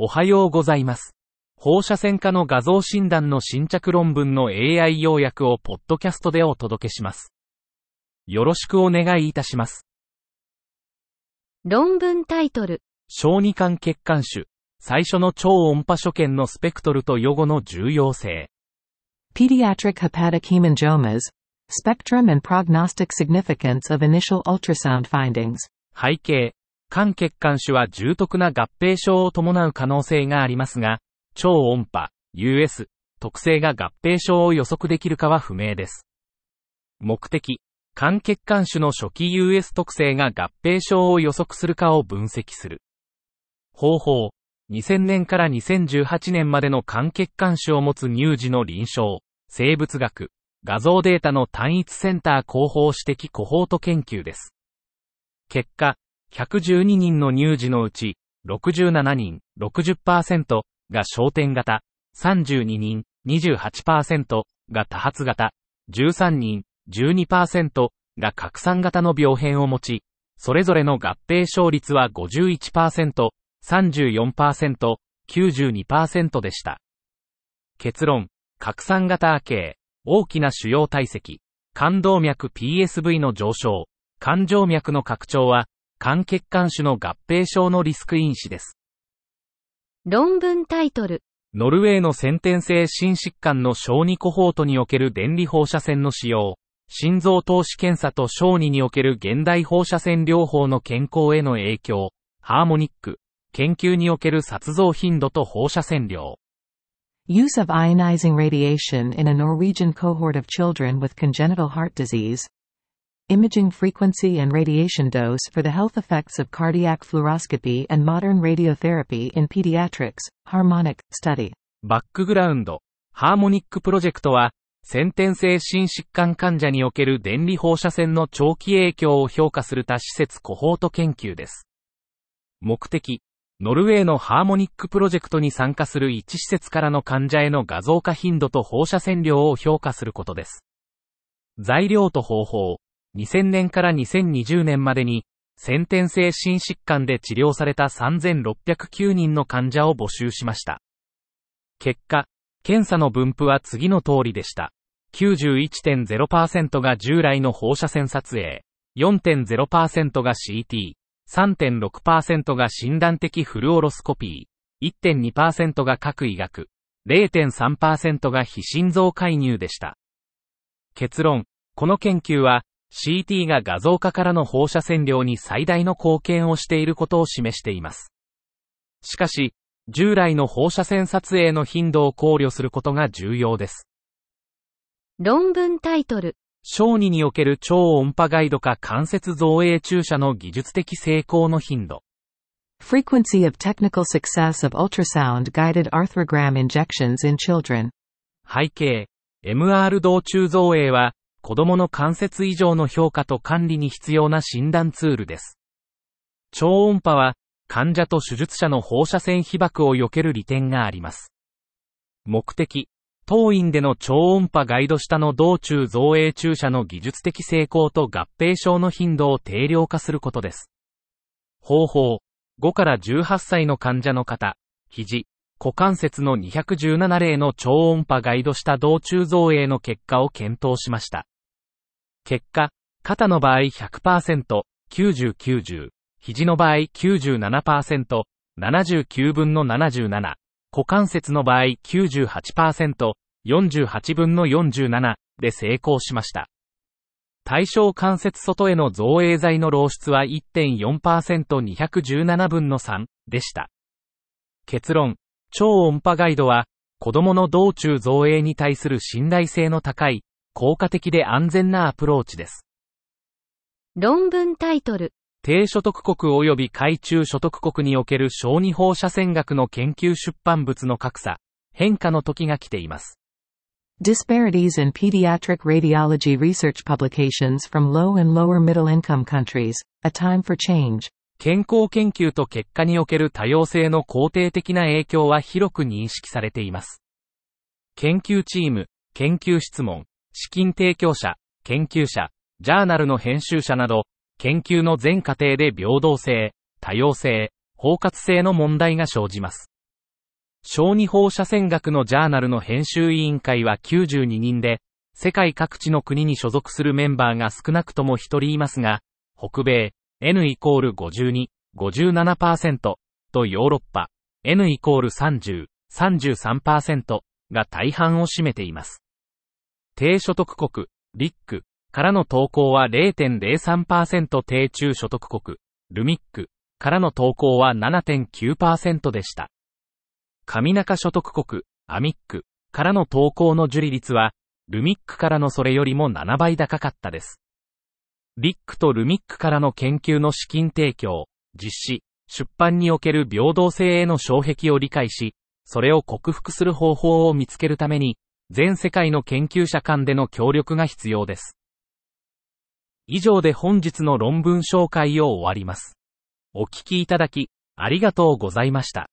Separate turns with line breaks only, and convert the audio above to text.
おはようございます。放射線科の画像診断の新着論文の AI 要約をポッドキャストでお届けします。よろしくお願いいたします。
論文タイトル、
小児管血管種、最初の超音波所見のスペクトルと予後の重要性。
Pediatric hepatic hemangiomas, spectrum and prognostic significance of initial ultrasound findings.
背景、肝血管種は重篤な合併症を伴う可能性がありますが、超音波、US、特性が合併症を予測できるかは不明です。目的、肝血管種の初期 US 特性が合併症を予測するかを分析する。方法、2000年から2018年までの肝血管種を持つ乳児の臨床、生物学、画像データの単一センター広報指摘コホート研究です。結果、112人の乳児のうち、67人、60%が焦点型、32人、28%が多発型、13人、12%が拡散型の病変を持ち、それぞれの合併症率は51%、34%、92%でした。結論、拡散型亜系、大きな腫瘍体積、冠動脈 PSV の上昇、冠状脈の拡張は、肝血管種の合併症のリスク因子です。
論文タイトル、
ノルウェーの先天性心疾患の小児コホートにおける電離放射線の使用、心臓投資検査と小児における現代放射線療法の健康への影響、ハーモニック、研究における殺増頻度と放射線量。
Use of ionizing radiation in a Norwegian cohort of children with congenital heart disease. Imaging frequency and radiation dose for the health effects of cardiac fluoroscopy and modern radiotherapy in pediatrics, Harmonic, study.
バックグラウンド、ハーモニックプロジェクトは、先天性心疾患患者における電離放射線の長期影響を評価する多施設コホート研究です。目的、ノルウェーのハーモニックプロジェクトに参加する一施設からの患者への画像化頻度と放射線量を評価することです。材料と方法、2000年から2020年までに、先天性心疾患で治療された3609人の患者を募集しました。結果、検査の分布は次の通りでした。91.0%が従来の放射線撮影、4.0%が CT、3.6%が診断的フルオロスコピー、1.2%が各医学、0.3%が非心臓介入でした。結論、この研究は、CT が画像化からの放射線量に最大の貢献をしていることを示しています。しかし、従来の放射線撮影の頻度を考慮することが重要です。
論文タイトル、
小児における超音波ガイド化関節造影注射の技術的成功の頻度。
Frequency of technical success of ultrasound guided arthrogram injections in children.
背景、MR 道中造影は、子供の関節異常の評価と管理に必要な診断ツールです。超音波は、患者と手術者の放射線被曝を避ける利点があります。目的、当院での超音波ガイド下の道中造影注射の技術的成功と合併症の頻度を定量化することです。方法、5から18歳の患者の方、肘、股関節の217例の超音波ガイドした道中造影の結果を検討しました。結果、肩の場合100%、90、90、肘の場合97%、79分の77、股関節の場合98%、48分の47で成功しました。対象関節外への造影剤の漏出は 1.4%217 分の3でした。結論、超音波ガイドは、子供の道中造影に対する信頼性の高い、効果的で安全なアプローチです。
論文タイトル、
低所得国及び海中所得国における小児放射線学の研究出版物の格差、変化の時が来ています。
Disparities in pediatric radiology research publications from low and lower middle income countries. A time for change.
健康研究と結果における多様性の肯定的な影響は広く認識されています。研究チーム、研究質問、資金提供者、研究者、ジャーナルの編集者など、研究の全過程で平等性、多様性、包括性の問題が生じます。小児放射線学のジャーナルの編集委員会は92人で、世界各地の国に所属するメンバーが少なくとも1人いますが、北米、N イコール52、57%とヨーロッパ、N イコール30、33%が大半を占めています。低所得国、リックからの投稿は0.03%低中所得国、ルミックからの投稿は7.9%でした。上中所得国、アミックからの投稿の受理率は、ルミックからのそれよりも7倍高かったです。リックとルミックからの研究の資金提供、実施、出版における平等性への障壁を理解し、それを克服する方法を見つけるために、全世界の研究者間での協力が必要です。以上で本日の論文紹介を終わります。お聞きいただき、ありがとうございました。